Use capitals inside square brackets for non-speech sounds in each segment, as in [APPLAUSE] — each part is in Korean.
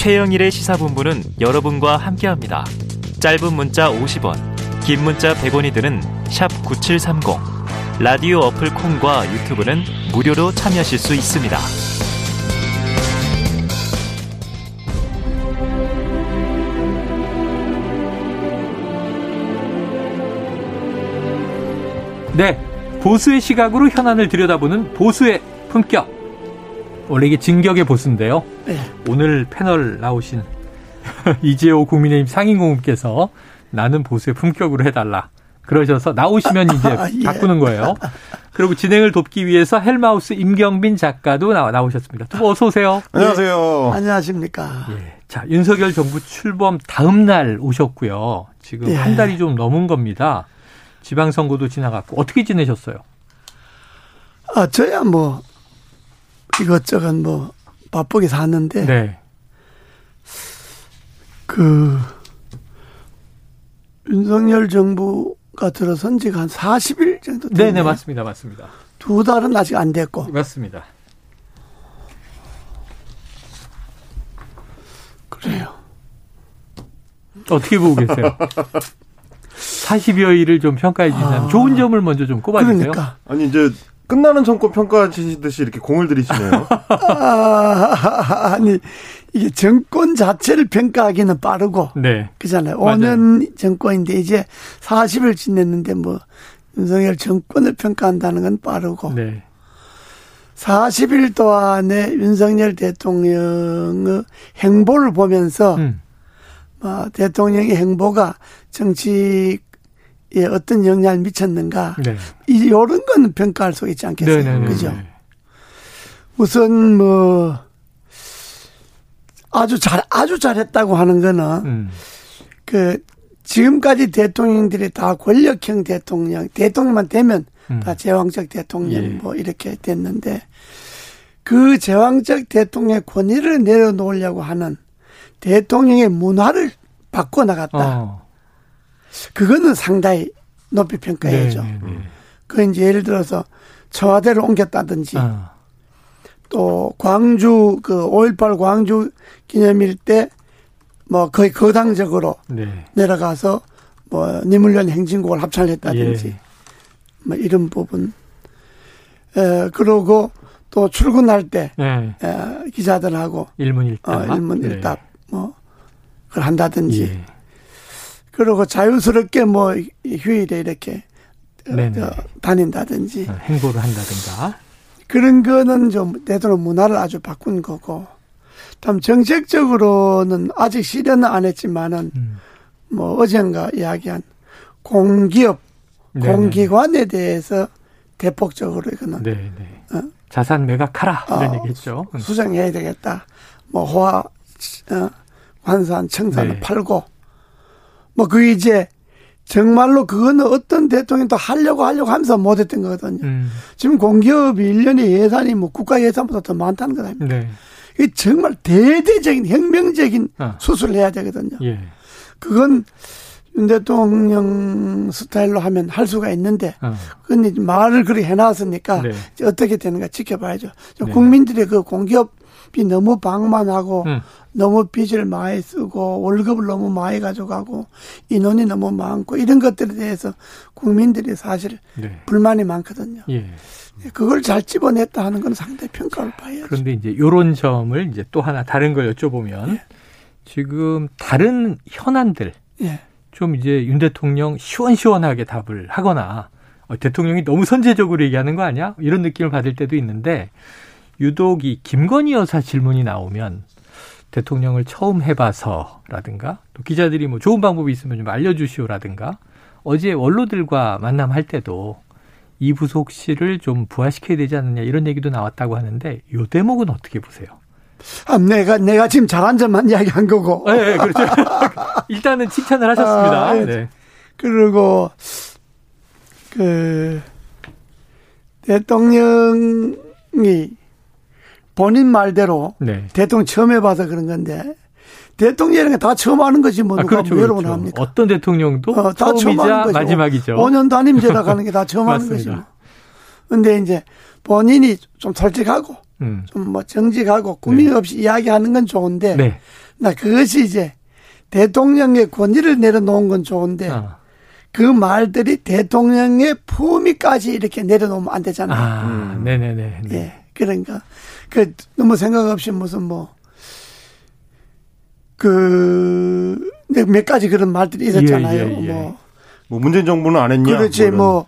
최영일의 시사본부는 여러분과 함께합니다. 짧은 문자 50원, 긴 문자 100원이 드는 9730. 라디오 어플 콩과 유튜브는 무료로 참여하실 수 있습니다. 네. 보수의 시각으로 현안을 들여다보는 보수의 품격. 원래 이게 진격의 보수인데요. 네. 오늘 패널 나오신 [LAUGHS] 이재호 국민의힘 상임고문께서 나는 보수의 품격으로 해달라. 그러셔서 나오시면 [LAUGHS] 이제 아, 예. 바꾸는 거예요. 그리고 진행을 돕기 위해서 헬마우스 임경빈 작가도 나와 나오셨습니다. 두 분 어서 오세요. [LAUGHS] 안녕하세요. 네. 안녕하십니까. 예. 자, 윤석열 정부 출범 다음 날 오셨고요. 지금 예. 한 달이 좀 넘은 겁니다. 지방선거도 지나갔고 어떻게 지내셨어요? 아 저야 뭐 이것저것 뭐 바쁘게 사는데 네. 그 윤석열 정부가 들어선 지가 한 40일 정도 됐네요. 네네 맞습니다 맞습니다. 두 달은 아직 안 됐고 맞습니다. 그래요. 어떻게 보고 계세요? 40여일을 좀 평가해 주시면 아. 좋은 점을 먼저 좀 꼽아주세요. 그러니까. 아니 이제 끝나는 정권 평가하시듯이 이렇게 공을 들이시네요. [LAUGHS] 아, 아니 이게 정권 자체를 평가하기는 빠르고 네. 그잖아요. 맞아요. 5년 정권인데 이제 40일 지냈는데 뭐 윤석열 정권을 평가한다는 건 빠르고 네. 40일 동안에 윤석열 대통령의 행보를 보면서 음. 어, 대통령의 행보가 정치 에 어떤 영향을 미쳤는가 네. 이런 건 평가할 수 있지 않겠어요, 네네네. 네, 네, 그죠? 네. 우선 뭐 아주 잘 아주 잘했다고 하는 거는 음. 그 지금까지 대통령들이 다 권력형 대통령 대통령만 되면 음. 다 제왕적 대통령 예. 뭐 이렇게 됐는데 그 제왕적 대통령의 권위를 내려놓으려고 하는 대통령의 문화를 바꿔 나갔다. 어. 그거는 상당히 높이 평가해야죠. 네, 네, 네. 그 이제 예를 들어서 청와대를 옮겼다든지 아. 또 광주 그 5.18 광주 기념일 때 뭐 거의 거당적으로 네. 내려가서 뭐 니물련 행진곡을 합창했다든지 예. 뭐 이런 부분. 에 그러고 또 출근할 때 네. 에, 기자들하고 일문일답, 어, 일문일답 네. 뭐 그걸 한다든지. 예. 그리고 자유스럽게 뭐 휴일에 이렇게 어, 다닌다든지 어, 행보를 한다든가 그런 거는 좀 대통령 문화를 아주 바꾼 거고 참 정책적으로는 아직 실현은 안 했지만은 음. 뭐 어젠가 이야기한 공기업 네네. 공기관에 대해서 대폭적으로 이거는 네네. 어? 자산 매각하라 이런 어, 얘기했죠. 음. 수정해야 되겠다. 뭐 호화 어, 관산 청산을 네. 팔고 뭐 그게 이제 정말로 그거는 어떤 대통령도 하려고 하려고 하면서 못했던 거거든요. 음. 지금 공기업이 1년에 예산이 뭐 국가 예산보다 더 많다는 거 아닙니까? 네. 이게 정말 대대적인 혁명적인 아. 수술을 해야 되거든요. 예. 그건 윤 대통령 스타일로 하면 할 수가 있는데, 어. 그건 말을 그렇게 해놨으니까 네. 어떻게 되는가 지켜봐야죠. 네. 국민들의 그 공기업이 너무 방만하고 음. 너무 빚을 많이 쓰고 월급을 너무 많이 가져가고 인원이 너무 많고 이런 것들에 대해서 국민들이 사실 네. 불만이 많거든요. 예. 그걸 잘 집어냈다 하는 건 상대 평가를 봐야죠. 그런데 이제 요런 점을 이제 또 하나 다른 걸 여쭤보면 예. 지금 다른 현안들 예. 좀 이제 윤 대통령 시원시원하게 답을 하거나 어, 대통령이 너무 선제적으로 얘기하는 거 아니야? 이런 느낌을 받을 때도 있는데 유독 이 김건희 여사 질문이 나오면 대통령을 처음 해봐서라든가 또 기자들이 뭐 좋은 방법이 있으면 좀 알려주시오라든가 어제 원로들과 만남할 때도 이 부속실을 좀 부활시켜야 되지 않느냐 이런 얘기도 나왔다고 하는데 요 대목은 어떻게 보세요? 아, 내가 내가 지금 잘한 점만 이야기한 거고. 네, 네 그렇죠. [LAUGHS] 일단은 칭찬을 하셨습니다. 아, 네. 네. 그리고 그 대통령이 본인 말대로 네. 대통령 처음 해봐서 그런 건데 대통령이 다 처음 하는 거지 뭐 아, 누가 그렇죠, 여러 번 그렇죠. 합니까? 어떤 대통령도 어, 다 처음 하는 거죠. 마지막이죠. 5년 단임제다 가는 게 다 [LAUGHS] 처음 하는 거죠. 그런데 이제 본인이 좀 솔직하고 음. 좀뭐 정직하고 꾸밈 네. 없이 네. 이야기하는 건 좋은데 네. 나 그것이 이제 대통령의 권위를 내려놓은 건 좋은데 어. 그 말들이 대통령의 품위까지 이렇게 내려놓으면 안 되잖아요. 아, 음. 네네네. 네. 예. 그러니까 그 너무 생각 없이 무슨 뭐 그, 몇 가지 그런 말들이 있었잖아요. 예, 예, 예. 뭐. 뭐 문재인 정부는 안 했냐? 그렇지, 뭐. 뭐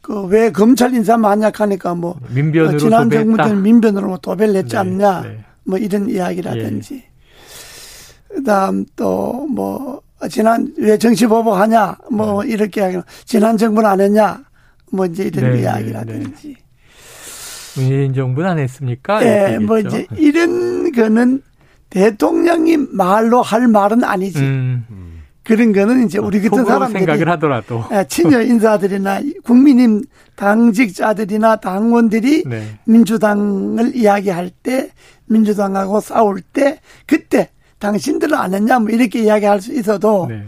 그, 왜 검찰 인사 만 약하니까 뭐. 민변으로 어, 지난 정부 때는 민변으로 뭐 도배를 냈지 네, 않냐. 네. 뭐 이런 이야기라든지. 예. 그 다음 또 뭐, 지난, 왜 정치 보복 하냐. 뭐 네. 이렇게 이야기 지난 정부는 안 했냐. 뭐 이제 이런 네, 네 이야기라든지. 문재인 정부는 안 했습니까? 예, 뭐 이제 이런 거는 대통령이 말로 할 말은 아니지. 음. 그런 거는 이제 우리 같은 사람들이 생각을 하더라도 예, 친여 인사들이나 국민님 당직자들이나 당원들이 네. 민주당을 이야기할 때 민주당하고 싸울 때 그때 당신들은 안 했냐 뭐 이렇게 이야기할 수 있어도 네.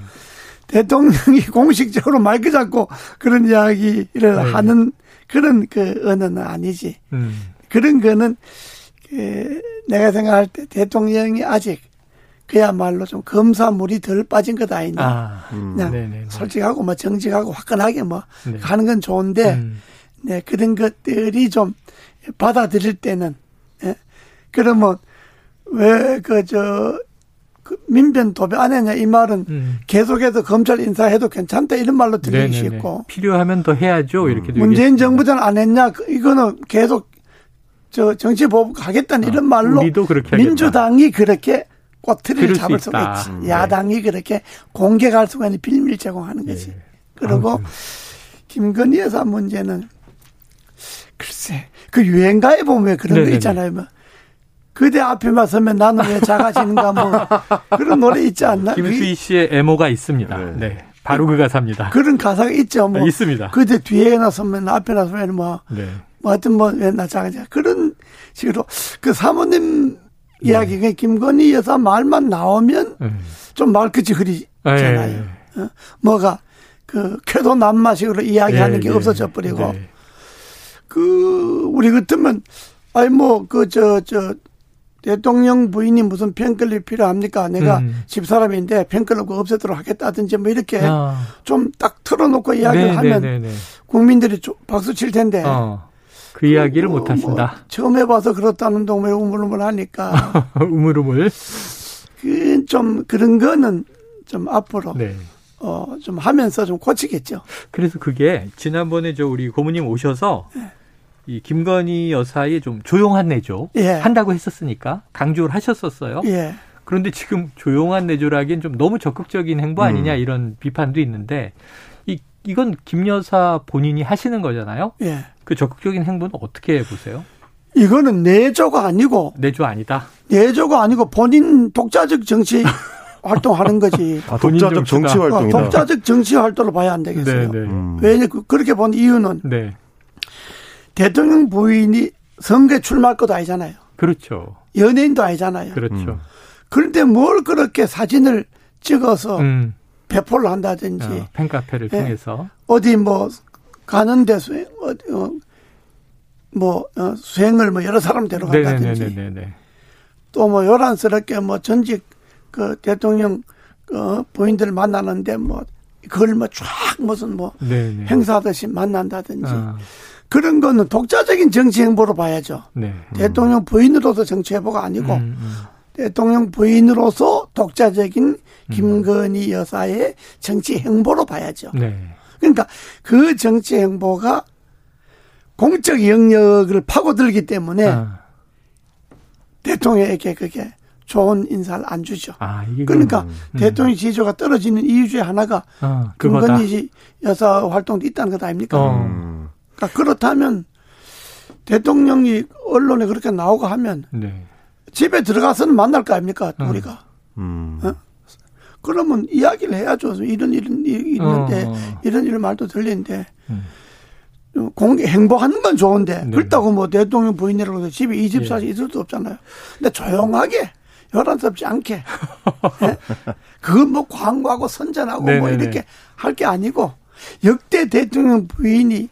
대통령이 [LAUGHS] 공식적으로 마이크 잡고 그런 이야기를 네. 하는 그런 그 언어는 아니지. 음. 그런 거는 그 내가 생각할 때 대통령이 아직 그야말로 좀 검사물이 덜 빠진 것 아니냐. 아, 음. 그냥 네네 솔직하고 뭐 정직하고 화끈하게 뭐 네. 가는 건 좋은데, 음. 네, 그런 것들이 좀 받아들일 때는, 예. 그러면 왜 그, 저, 그 민변 도배 안 했냐 이 말은 음. 계속해서 검찰 인사해도 괜찮다 이런 말로 들리기 쉽고 필요하면 더 해야죠 이렇게 문재인 정부 전안 했냐 그 이거는 계속 저 정치 보복 가겠다는 어, 이런 말로 민주당이 그렇게 꼬투리를 잡을 수 수가 있지. 음, 네. 야당이 그렇게 공개할 수가 있는 빌미를 제공하는 거지. 네. 그리고 아무튼. 김건희 여사 문제는 글쎄 그 유행가에 보면 왜 그런 네네네. 거 있잖아요. 뭐 그대 앞에만 서면 나는 왜 작아지는가 뭐 그런 노래 있지 않나? 김수희 씨의 애모가 있습니다. 네. 네. 바로 그 가사입니다. 그런 가사가 있죠. 뭐 아, 있습니다. 그대 뒤에 나서면 앞에 나서면 뭐 네. 뭐 하여튼 뭐 왜나 작아지 그런 식으로 그 사모님 네. 이야기가 김건희 여사 말만 나오면 네. 좀 말끝이 흐리잖아요. 네. 어? 뭐가 그 쾌도 남마식으로 이야기하는 네. 게 없어져 버리고 네. 그 우리 같으면 아니 뭐 그 저 저 대통령 부인이 무슨 팬클럽 필요합니까? 내가 음. 집사람인데 팬클럽 없애도록 하겠다든지 뭐 이렇게 아. 좀딱 틀어놓고 이야기를 하면 국민들이 박수 칠 텐데 어. 그 이야기를 뭐, 못 하신다. 뭐 처음 해봐서 그렇다는 동네 우물우물 하니까. [LAUGHS] 우물우물. 그, 좀, 그런 거는 좀 앞으로. 네. 어, 좀 하면서 좀 고치겠죠. 그래서 그게 지난번에 저 우리 고모님 오셔서 네. 이 김건희 여사의 좀 조용한 내조 예. 한다고 했었으니까 강조를 하셨었어요. 예. 그런데 지금 조용한 내조라기엔 좀 너무 적극적인 행보 아니냐 음. 이런 비판도 있는데 이 이건 김 여사 본인이 하시는 거잖아요. 예. 그 적극적인 행보는 어떻게 보세요? 이거는 내조가 아니고 내조 아니다. 내조가 아니고 본인 독자적 정치 [LAUGHS] 활동하는 거지. 아, 독자적 정치 활동이다. 어, 독자적 정치 활동을 봐야 안 되겠어요. 네, 네. 음. 왜냐 그, 그렇게 본 이유는 네. 대통령 부인이 선거에 출마할 것도 아니잖아요. 그렇죠. 연예인도 아니잖아요. 그렇죠. 음. 그런데 뭘 그렇게 사진을 찍어서 음. 배포를 한다든지 어, 팬카페를 네. 통해서 어디 뭐 가는 데 수행, 어, 어, 뭐, 어, 수행을 뭐 여러 사람 데려간다든지. 또 뭐 요란스럽게 뭐 전직 그 대통령, 어, 부인들 만나는데 뭐, 그걸 뭐 쫙 무슨 뭐 네네. 행사하듯이 만난다든지. 아. 그런 거는 독자적인 정치 행보로 봐야죠. 네. 대통령 부인으로서 정치 행보가 아니고 음, 음. 대통령 부인으로서 독자적인 음. 김건희 여사의 정치 행보로 봐야죠. 네. 그러니까 그 정치 행보가 공적 영역을 파고들기 때문에 아. 대통령에게 그게 좋은 인사를 안 주죠. 아, 그러니까 음. 대통령 지지도가 떨어지는 이유 중에 하나가 어, 김건희 여사 활동도 있다는 것 아닙니까? 어. 그러니까 그렇다면 대통령이 언론에 그렇게 나오고 하면 네. 집에 들어가서는 만날 거 아닙니까? 우리가. 음. 어? 그러면 이야기를 해야죠. 이런 이런 일이 있는데 어. 이런 이런 말도 들리는데 음. 공개 행보하는 건 좋은데 네. 그렇다고 뭐 대통령 부인이라고 해서 집에 이집 사시 예. 있을 수 없잖아요. 근데 조용하게 요란스럽지 않게 네? 그건 뭐 광고하고 선전하고 네네네. 뭐 이렇게 할 게 아니고 역대 대통령 부인이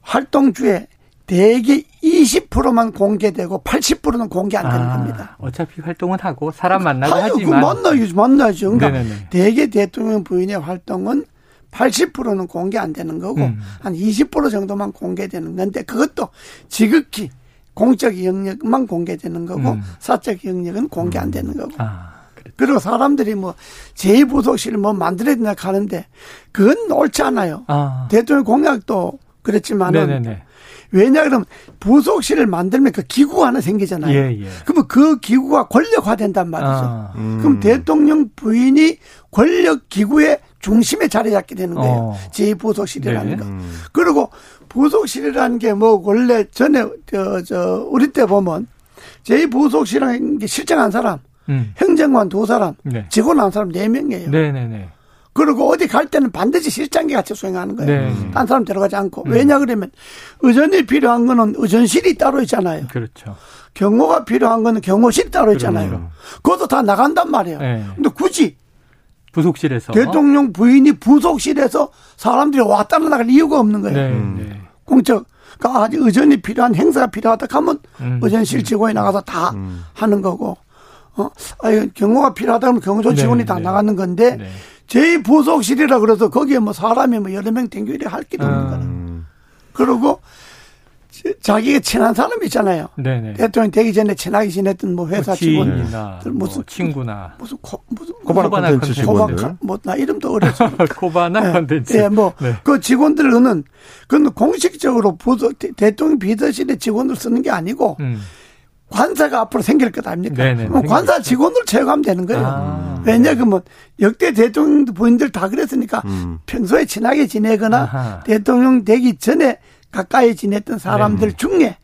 활동 주에 대개 20%만 공개되고 80%는 공개 안 되는 아, 겁니다. 어차피 활동은 하고 사람 만나고 아유, 하지만 만나죠, 만나죠. 그러니까 네네네. 대개 대통령 부인의 활동은 80%는 공개 안 되는 거고 음. 한20% 정도만 공개되는 건데 그것도 지극히 공적 영역만 공개되는 거고 음. 사적 영역은 공개 안 되는 거고. 아, 그래. 그리고 사람들이 뭐 제2부속실을 뭐 만들어야 된다 하는데 그건 옳지 않아요. 아. 대통령 공약도 그랬지만은 네네네. 왜냐 그러면 부속실을 만들면 그 기구가 하나 생기잖아요. 예, 예. 그러면 그 기구가 권력화된단 말이죠. 아. 음. 그럼 대통령 부인이 권력 기구의 중심에 자리 잡게 되는 거예요. 어. 제2부속실이라는 네. 거. 음. 그리고 부속실이라는 게 뭐 원래 전에 저, 저 우리 때 보면 제2부속실이라는 게 실정한 사람, 음. 행정관 두 사람, 네. 직원 한 사람 네 명이에요. 네네네. 그리고 어디 갈 때는 반드시 실장기 같이 수행하는 거예요. 네. 딴 사람 들어가지 않고. 음. 왜냐 그러면 의전이 필요한 거는 의전실이 따로 있잖아요. 그렇죠. 경호가 필요한 거는 경호실이 따로 있잖아요. 그렇죠. 그것도 다 나간단 말이에요. 네. 근데 굳이 부속실에서 대통령 부인이 부속실에서 사람들이 왔다 나갈 이유가 없는 거예요. 네, 음. 네. 공적, 그러니까 아주 의전이 필요한 행사가 필요하다 하면 음. 의전실 직원이 나가서 다 음. 하는 거고, 어, 아니, 경호가 필요하다 하면 경호소 직원이 네, 다 네. 나가는 건데, 네. 제 부속실이라 그래서 거기에 뭐 사람이 뭐 여러 명 댕겨 이래 할 길이 없는 아. 거예요. 음. 그리고 자- 자기가 친한 사람 있잖아요. 네네. 대통령 되기 전에 친하게 지냈던 뭐 회사 뭐 직원, 지인이나 무슨- 무슨 친구나 무슨 코, 무슨 코바나 콘텐츠 콘텐츠. 직원들. 뭐나 이름도 어려서 [LAUGHS] 코바나 컨텐츠. 예, 뭐, 네. 그 직원들은, 그건 공식적으로 부서, 대- 대통령 비서실의 직원을 쓰는 게 아니고, 음. 관사가 앞으로 생길 것 아닙니까? 네네, 그럼 관사. 직원을 채용하면 되는 거예요. 아. 왜냐, 그러면, 역대 대통령 부인들 다 그랬으니까, 음. 평소에 친하게 지내거나, 아하. 대통령 되기 전에 가까이 지냈던 사람들 네. 중에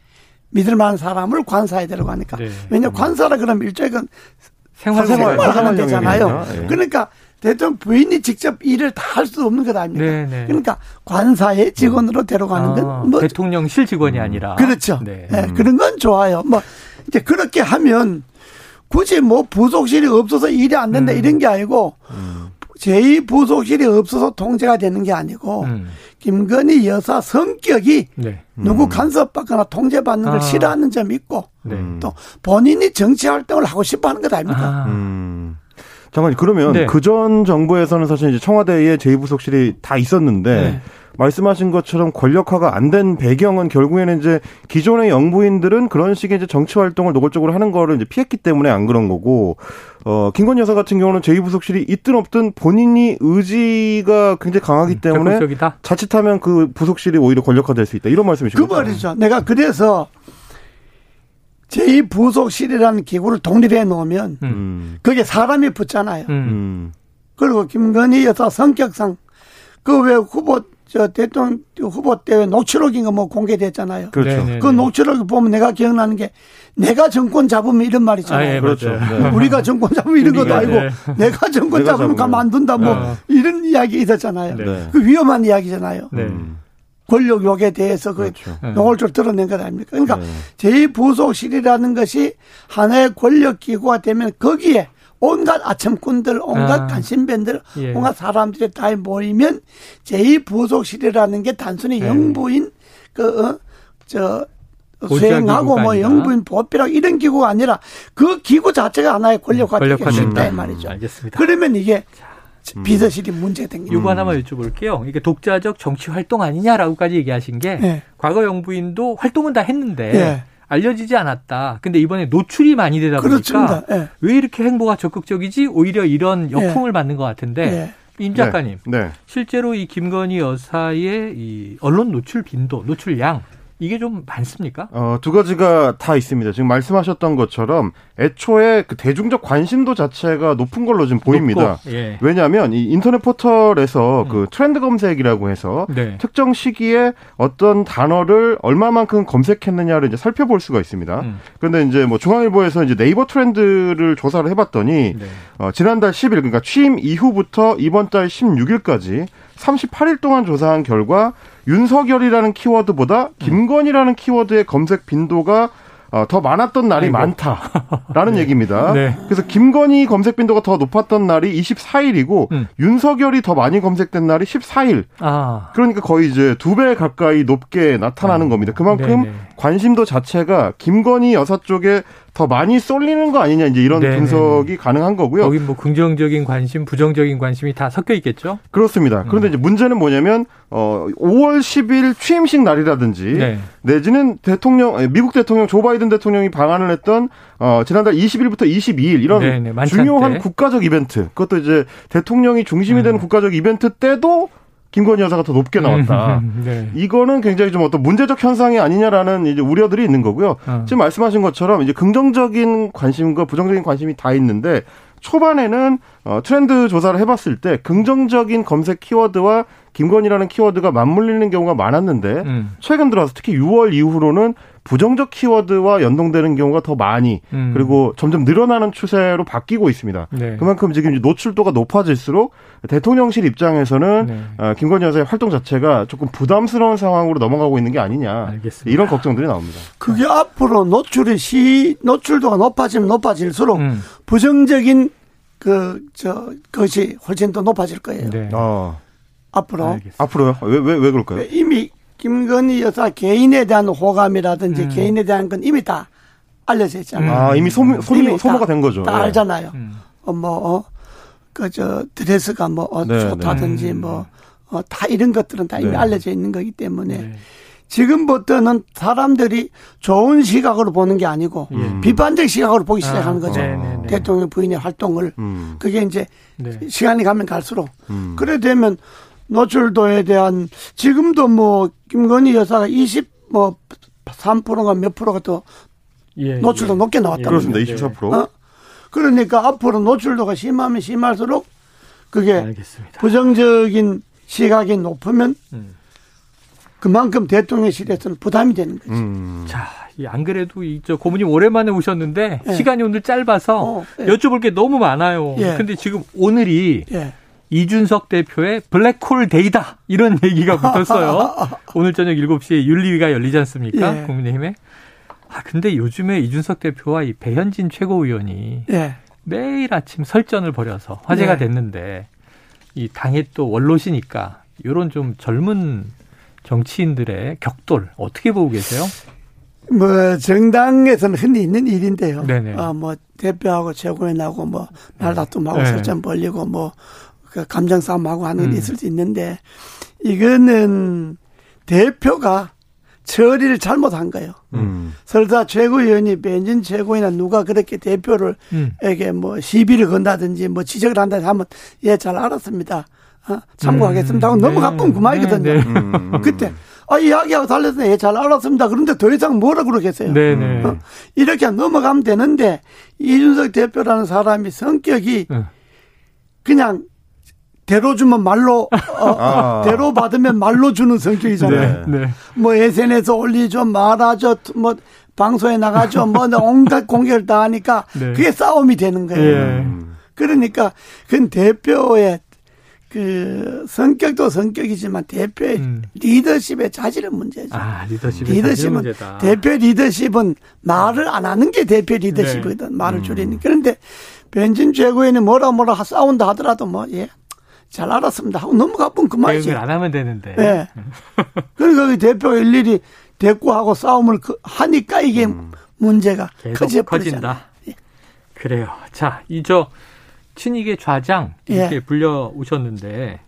믿을 만한 사람을 관사에 데려가니까. 네. 왜냐, 관사라 그러면 일종의 건 생활 생활, 생활 하면 생활 되잖아요. 영역이니까, 예. 그러니까 대통령 부인이 직접 일을 다 할 수 없는 것 아닙니까? 네, 네. 그러니까 관사의 직원으로 데려가는 아, 건뭐 대통령실 직원이 아니라 그렇죠. 네. 예, 그런 건 좋아요. 뭐 이제 그렇게 하면 굳이 뭐 부속실이 없어서 일이 안 된다 음. 이런 게 아니고 제2 부속실이 없어서 통제가 되는 게 아니고 음. 김건희 여사 성격이 네. 누구 간섭받거나 통제받는 걸 아. 싫어하는 점이 있고 네. 음. 또 본인이 정치 활동을 하고 싶어 하는 것 아닙니까? 아. 음. 잠깐 그러면 네. 그전 정부에서는 사실 이제 청와대에 제2부속실이 다 있었는데 네. 말씀하신 것처럼 권력화가 안 된 배경은 결국에는 이제 기존의 영부인들은 그런 식의 이제 정치 활동을 노골적으로 하는 거를 이제 피했기 때문에 안 그런 거고 어 김건희 여사 같은 경우는 제2부속실이 있든 없든 본인이 의지가 굉장히 강하기 때문에 적극적이다. 자칫하면 그 부속실이 오히려 권력화될 수 있다 이런 말씀이신 그? 말이죠. 내가 그래서 제2부속실이라는 기구를 독립해 놓으면 음. 음. 그게 사람이 붙잖아요. 음. 음. 그리고 김건희 여사 성격상 그 왜 후보 저 대통령 후보 때왜 녹취록인가 뭐 공개됐잖아요. 그렇죠. 네네. 그 녹취록 보면 내가 기억나는 게 내가 정권 잡으면 이런 말 아. 예, 그렇죠. 네. 우리가 정권 잡으면 이런 것도 우리가, 아니고 네. 내가 정권 내가 잡으면 잡으면. 가만 안 둔다 뭐 어. 이런 이야기 있었잖아요. 네. 그 위험한 이야기잖아요. 네. 음. 권력 욕에 대해서 그 그렇죠. 네. 노골적으로 드러낸 것 아닙니까? 그러니까 네. 제2부속실이라는 것이 하나의 권력 기구가 되면 거기에 온갖 아첨꾼들, 온갖 아. 간신배들, 예. 온갖 사람들이 다 모이면 제2부속실이라는 게 단순히 네. 영부인 그, 어, 저, 수행하고 뭐. 영부인 보필하고 이런 기구가 아니라 그 기구 자체가 하나의 권력화 되기 권력화된다. 쉽다 이 말이죠. 알겠습니다. 그러면 이게 비서실이 문제가 된 거죠. 요거 하나만 여쭤볼게요. 이게 독자적 정치 활동 아니냐라고까지 얘기하신 게 예. 과거 영부인도 활동은 다 했는데 예. 알려지지 않았다. 근데 이번에 노출이 많이 되다 보니까 그렇습니다. 예. 왜 이렇게 행보가 적극적이지? 오히려 이런 역풍을 맞는 것 같은데 예. 임 작가님 네. 실제로 이 김건희 여사의 이 언론 노출 빈도, 노출량 이게 좀 많습니까? 어, 두 가지가 다 있습니다. 지금 말씀하셨던 것처럼 애초에 그 대중적 관심도 자체가 높은 걸로 지금 보입니다. 높고, 예. 왜냐하면 이 인터넷 포털에서 음. 그 트렌드 검색이라고 해서 네. 특정 시기에 어떤 단어를 얼마만큼 검색했느냐를 이제 살펴볼 수가 있습니다. 음. 그런데 이제 뭐 중앙일보에서 이제 네이버 트렌드를 조사를 해봤더니 네. 어, 지난달 10일 그러니까 취임 이후부터 이번 달 16일까지 38일 동안 조사한 결과 윤석열이라는 키워드보다 김건희라는 키워드의 검색 빈도가 어, 더 많았던 날이 아이고. 많다라는 [LAUGHS] 네. 얘기입니다. 네. 그래서 김건희 검색 빈도가 더 높았던 날이 24일이고 음. 윤석열이 더 많이 검색된 날이 14일. 아. 그러니까 거의 이제 두 배 가까이 높게 나타나는 아. 겁니다. 그만큼 네네. 관심도 자체가 김건희 여사 쪽에 더 많이 쏠리는 거 아니냐 이제 이런 네네. 분석이 가능한 거고요. 거기 뭐 긍정적인 관심, 부정적인 관심이 다 섞여 있겠죠. 그렇습니다. 그런데 음. 이제 문제는 뭐냐면 어 5월 10일 취임식 날이라든지 네. 내지는 대통령 미국 대통령 조 바이든 대통령이 방한을 했던 어 지난달 20일부터 22일 이런 네네. 중요한 때. 국가적 이벤트 그것도 이제 대통령이 중심이 되는 음. 국가적 이벤트 때도 김건희 여사가 더 높게 나왔다. 음, [LAUGHS] 네. 이거는 굉장히 좀 어떤 문제적 현상이 아니냐라는 이제 우려들이 있는 거고요. 어. 지금 말씀하신 것처럼 이제 긍정적인 관심과 부정적인 관심이 다 있는데 초반에는 어, 트렌드 조사를 해봤을 때 긍정적인 검색 키워드와 김건희라는 키워드가 맞물리는 경우가 많았는데 음. 최근 들어서 특히 6월 이후로는 부정적 키워드와 연동되는 경우가 더 많이 음. 그리고 점점 늘어나는 추세로 바뀌고 있습니다. 네. 그만큼 지금 노출도가 높아질수록 대통령실 입장에서는 네. 어, 김건희 여사의 활동 자체가 조금 부담스러운 상황으로 넘어가고 있는 게 아니냐 알겠습니다. 이런 걱정들이 나옵니다. 그게 앞으로 노출이 시 노출도가 높아지면 높아질수록 음. 부정적인 그 저 것이 훨씬 더 높아질 거예요. 네. 어. 앞으로 알겠습니다. 앞으로요? 왜 왜 왜 그럴까요? 이미 김건희 여사 개인에 대한 호감이라든지 음. 개인에 대한 건 이미 다 알려져 있잖아요. 아, 이미 소모, 소모, 소모가 된 거죠. 다 네. 알잖아요. 음. 어, 뭐, 어, 그, 저, 드레스가 뭐, 어, 네, 좋다든지 네. 뭐, 어, 다 이런 것들은 다 이미 네. 알려져 있는 거기 때문에 네. 지금부터는 사람들이 좋은 시각으로 보는 게 아니고 음. 비판적 시각으로 보기 시작하는 아, 거죠. 아, 대통령 부인의 활동을. 음. 그게 이제 시간이 가면 갈수록. 음. 그래 되면 노출도에 대한 지금도 뭐 김건희 여사가 20뭐 3%가 몇 프로가 또 예, 노출도 예. 높게 나왔다. 예, 그렇습니다. 24%. 어? 그러니까 앞으로 노출도가 심하면 심할수록 그게 알겠습니다. 부정적인 시각이 높으면 음. 그만큼 대통령실에서는 부담이 되는 거죠. 음. 자, 안 그래도 이저 고모님 오랜만에 오셨는데 예. 시간이 오늘 짧아서 어, 예. 여쭤볼 게 너무 많아요. 예. 근데 지금 오늘이 예. 이준석 대표의 블랙홀 데이다. 이런 [LAUGHS] 얘기가 붙었어요. [LAUGHS] 오늘 저녁 7시에 윤리위가 열리지 않습니까? 예. 국민의힘에. 아, 근데 요즘에 이준석 대표와 이 배현진 최고위원이 예. 매일 아침 설전을 벌여서 화제가 예. 됐는데 이 당의 또 원로시니까 요런 좀 젊은 정치인들의 격돌 어떻게 보고 계세요? 뭐 정당에서는 흔히 있는 일인데요. 네네. 어, 뭐 대표하고 최고위원하고 뭐 말다툼하고 네. 설전 벌리고 뭐 그 감정 싸움하고 하는 게 음. 있을 수 있는데 이거는 대표가 처리를 잘못한 거예요. 음. 설사 최고위원이 벤진 최고위나 누가 그렇게 대표를 음. 에게 뭐 시비를 건다든지 뭐 지적을 한다 하면 예 잘 알았습니다. 어, 참고하겠습니다 하고 음. 넘어가면 그만이거든요. 네, 네. 음. 그때 아 이야기하고 달래서 예 잘 알았습니다. 그런데 더 이상 뭐라 그러겠어요. 네, 네. 어, 이렇게 넘어가면 되는데 이준석 대표라는 사람이 성격이 네. 그냥 대로 주면 말로 어, 아. 대로 받으면 말로 주는 성격이잖아요. 네, 네. 뭐 SNS 올리죠, 말하죠, 뭐 방송에 나가죠, 뭐 온갖 공격을 다 하니까 네. 그게 싸움이 되는 거예요. 예. 그러니까 그 대표의 그 성격도 성격이지만 대표의 음. 리더십의 자질은 문제죠. 아, 리더십의 리더십은 문제다. 대표 리더십은 말을 안 하는 게 대표 리더십이거든. 네. 말을 음. 줄이는. 그런데 변진 최고위원이 뭐라 뭐라 싸운다 하더라도 뭐 예. 잘 알았습니다. 하고 넘어가 면 그만이지. 안 하면 되는데. 네. 그러니까 그 대표가 일일이 대꾸하고 싸움을 그 하니까 이게 음. 문제가 계속 커진다. 예. 그래요. 자, 이 저 친이계 좌장 이렇게 예. 불려 오셨는데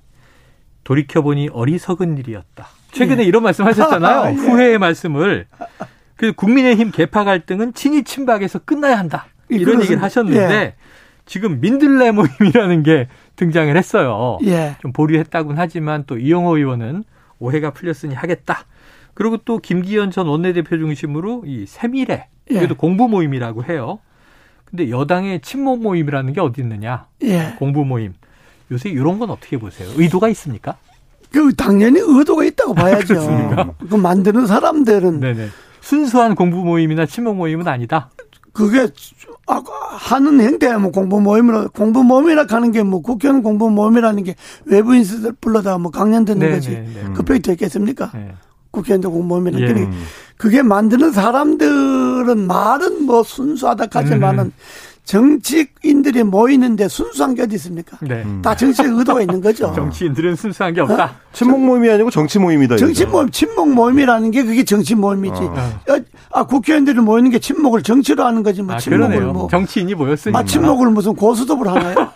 돌이켜 보니 어리석은 일이었다. 최근에 예. 이런 말씀하셨잖아요. [LAUGHS] 예. 후회의 말씀을 그 국민의힘 개파 갈등은 친이 친박에서 끝나야 한다. 이런 얘기를 하셨는데 예. 지금 민들레 모임이라는 게 등장을 했어요. 예. 좀 보류했다곤 하지만 또 이영호 의원은 오해가 풀렸으니 하겠다. 그리고 또 김기현 전 원내대표 중심으로 이 세밀해 이것도 예. 공부 모임이라고 해요. 근데 여당의 친목 모임이라는 게 어디 있느냐? 예. 공부 모임. 요새 이런 건 어떻게 보세요? 의도가 있습니까? 그 당연히 의도가 있다고 봐야죠. 그 만드는 사람들은 네네. 순수한 공부 모임이나 친목 모임은 아니다. 그게 아, 하는 행태 뭐 공부 모임으로 공부 모임이라 하는 게 뭐 국회의원 공부 모임이라는 게 외부인들 불러다 뭐 강연 듣는 네, 거지. 네, 네. 그? 네. 국회의원들 공무원이라는 예. 그러니까 그게 만드는 사람들은 말은 뭐 순수하다까지만은 음. 정치인들이 모이는데 순수한 게 어디 있습니까? 네. 음. 다 정치의 의도가 있는 거죠. [LAUGHS] 정치인들은 순수한 게 없다. 어? 친목 모임이 아니고 정치 모임이다. 정치 모임, 친목 모임이라는 게 그게 정치 모임이지. 어. 어. 아, 국회의원들이 모이는 게 친목을 정치로 하는 거지 뭐 아, 친목을 그러네요. 뭐 정치인이 모였으니까. 아, 친목을 무슨 고수톱을 하나요?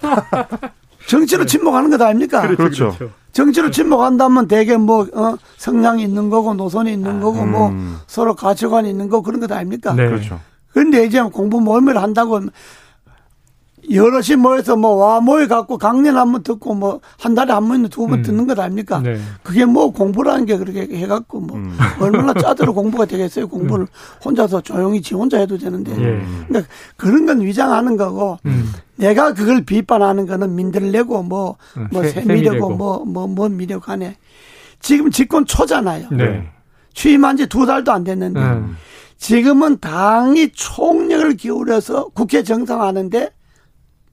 [LAUGHS] 정치로 네. 침묵하는 것 아닙니까? 그렇죠. 그렇죠. 그렇죠. 정치로 침묵한다면 대개 뭐, 어, 성향이 있는 거고, 노선이 있는 거고, 뭐 음. 뭐, 서로 가치관이 있는 거고, 그런 것 아닙니까? 네. 그렇죠. 그런데 이제 공부 모임을 한다고 여럿이 모여서 뭐 와 모여 갖고 강연 한 번 듣고 뭐 한 달에 한 번, 두번 음. 듣는 것 아닙니까? 네. 그게 뭐 공부라는 게 그렇게 해갖고 뭐 음. 얼마나 [LAUGHS] 짜들어 공부가 되겠어요. 공부를 음. 혼자서 조용히 지 혼자 해도 되는데. 예. 그러니까 그런 건 위장하는 거고 음. 내가 그걸 비판하는 거는 민들 내고 뭐, 음. 뭐 세미려고 뭐, 뭐, 뭐 미려고 하네. 지금 집권 초잖아요. 네. 취임한 지 두 달도 안 됐는데 음. 지금은 당이 총력을 기울여서 국회 정상화하는데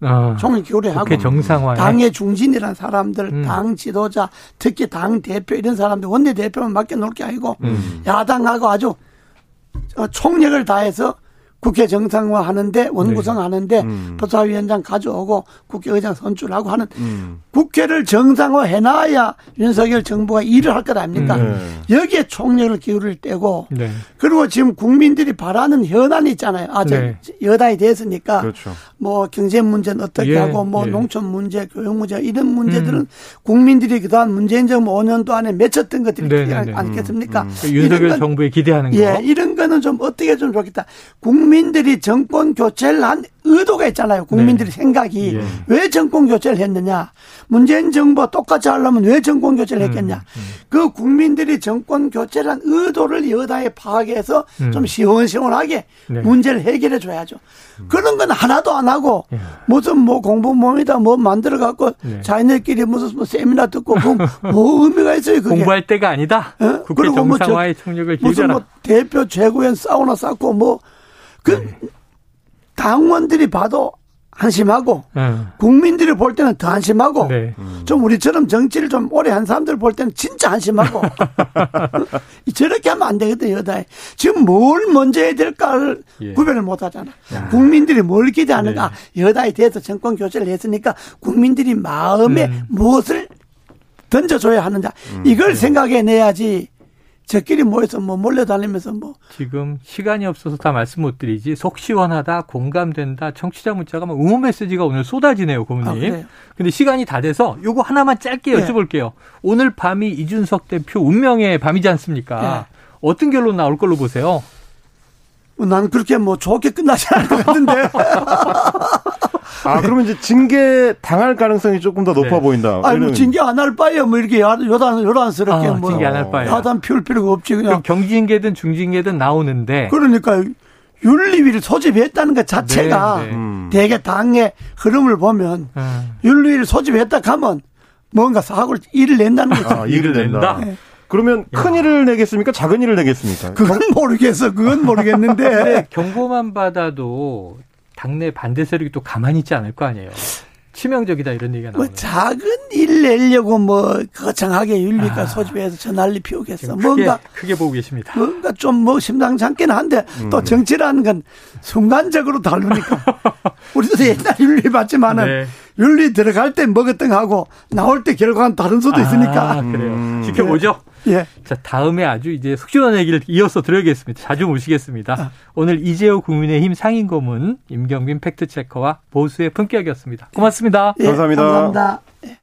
아, 총을 기울여하고 정상화 당의 중진이라는 사람들, 음. 당 지도자, 특히 당 대표 이런 사람들 원내 대표만 맡겨 놓을 게 아니고 음. 야당하고 아주 총력을 다해서 국회 정상화 하는데 원구성 네. 하는데 음. 법사위원장 가져오고 국회의장 선출하고 하는 음. 국회를 정상화 해놔야 윤석열 정부가 일을 할 것 아닙니까? 음. 네. 여기에 총력을 기울일 때고 네. 그리고 지금 국민들이 바라는 현안이 있잖아요. 아직 네. 여당이 됐으니까 그렇죠. 뭐 경제 문제는 어떻게 예. 하고 뭐 예. 농촌 문제, 교육 문제 이런 문제들은 음. 국민들이 그동안 문재인 정부 5년도 안에 맺혔던 것들이 네, 네, 네. 아니겠습니까? 음, 음. 윤석열 정부에 기대하는 거. 예, 이런 거는 좀 어떻게 좀 좋겠다. 국민 국민들이 정권 교체를 한 의도가 있잖아요. 국민들의 네. 생각이 예. 왜 정권 교체를 했느냐. 문재인 정부와 똑같이 하려면 왜 정권 교체를 음, 했겠냐. 음, 음. 그 국민들이 정권 교체를 한 의도를 여당에 파악해서 음. 좀 시원시원하게 네. 문제를 해결해 줘야죠. 음. 그런 건 하나도 안 하고 예. 무슨 뭐 공부모임이다 뭐 만들어 갖고 네. 자기네끼리 무슨 뭐 세미나 듣고 뭐, [LAUGHS] 뭐 의미가 있어요. 그게. 공부할 때가 아니다. 어? 국회 정상화의 뭐 총력을 기울여라. 무슨 뭐 대표 최고위원 사우나 쌓고 뭐 그 네. 당원들이 봐도 한심하고 네. 국민들이 볼 때는 더 한심하고 네. 좀 우리처럼 정치를 좀 오래 한 사람들 볼 때는 진짜 한심하고 [LAUGHS] 저렇게 하면 안 되거든 여다에 지금 뭘 먼저 해야 될까를 예. 구별을 못 하잖아 야. 국민들이 뭘 기대하는가 네. 여다에 대해서 정권 교체를 했으니까 국민들이 마음에 음. 무엇을 던져줘야 하는가 음. 이걸 네. 생각해내야지 저끼리 모여서 뭐 몰려다니면서 뭐. 지금 시간이 없어서 다 말씀 못 드리지 속 시원하다, 공감된다, 청취자 문자가 막 응원 메시지가 오늘 쏟아지네요, 고모님. 아, 근데 시간이 다 돼서 요거 하나만 짧게 네. 여쭤볼게요. 오늘 밤이 이준석 대표 운명의 밤이지 않습니까? 네. 어떤 결론 나올 걸로 보세요? 뭐난 그렇게 뭐 좋게 끝나지 않을 것 같은데. [LAUGHS] 아, 그러면 이제 징계 당할 가능성이 조금 더 높아 네. 보인다. 아니, 뭐 징계 안 할 바에야 뭐 이렇게 요단, 요단스럽게 아, 뭐. 징계 안 할 바에. 야단 피울 필요가 없지, 그냥. 경징계든 중징계든 나오는데. 그러니까 윤리위를 소집했다는 것 자체가 네, 네. 음. 대개 당의 흐름을 보면 음. 윤리위를 소집했다 하면 뭔가 사고를 일을 낸다는 거죠. 아, 일을 낸다. 네. 그러면 큰 일을 내겠습니까? 작은 일을 내겠습니까? 그건 모르겠어. 그건 모르겠는데. 경고만 받아도 당내 반대 세력이 또 가만히 있지 않을 거 아니에요. 치명적이다 이런 얘기가 나오뭐 작은 일 내려고 뭐 거창하게 윤리가 아, 소집해서 저 난리 피우겠어. 크게, 뭔가 크게 보고 계십니다. 뭔가 좀 뭐 심상치 않긴 한데 음. 또 정치라는 건 순간적으로 다르니까 [LAUGHS] 우리도 옛날 윤리 봤지만은 네. 윤리 들어갈 때 먹었던 하고 나올 때 결과는 다른 수도 아, 있으니까. 아, 그래요. 음. 지켜보죠. 예. 자, 다음에 아주 이제 숙지원 얘기를 이어서 드려야겠습니다. 자주 모시겠습니다. 아. 오늘 이재호 국민의힘 상임고문 임경빈 팩트체커와 보수의 품격이었습니다. 고맙습니다. 예, 감사합니다. 감사합니다.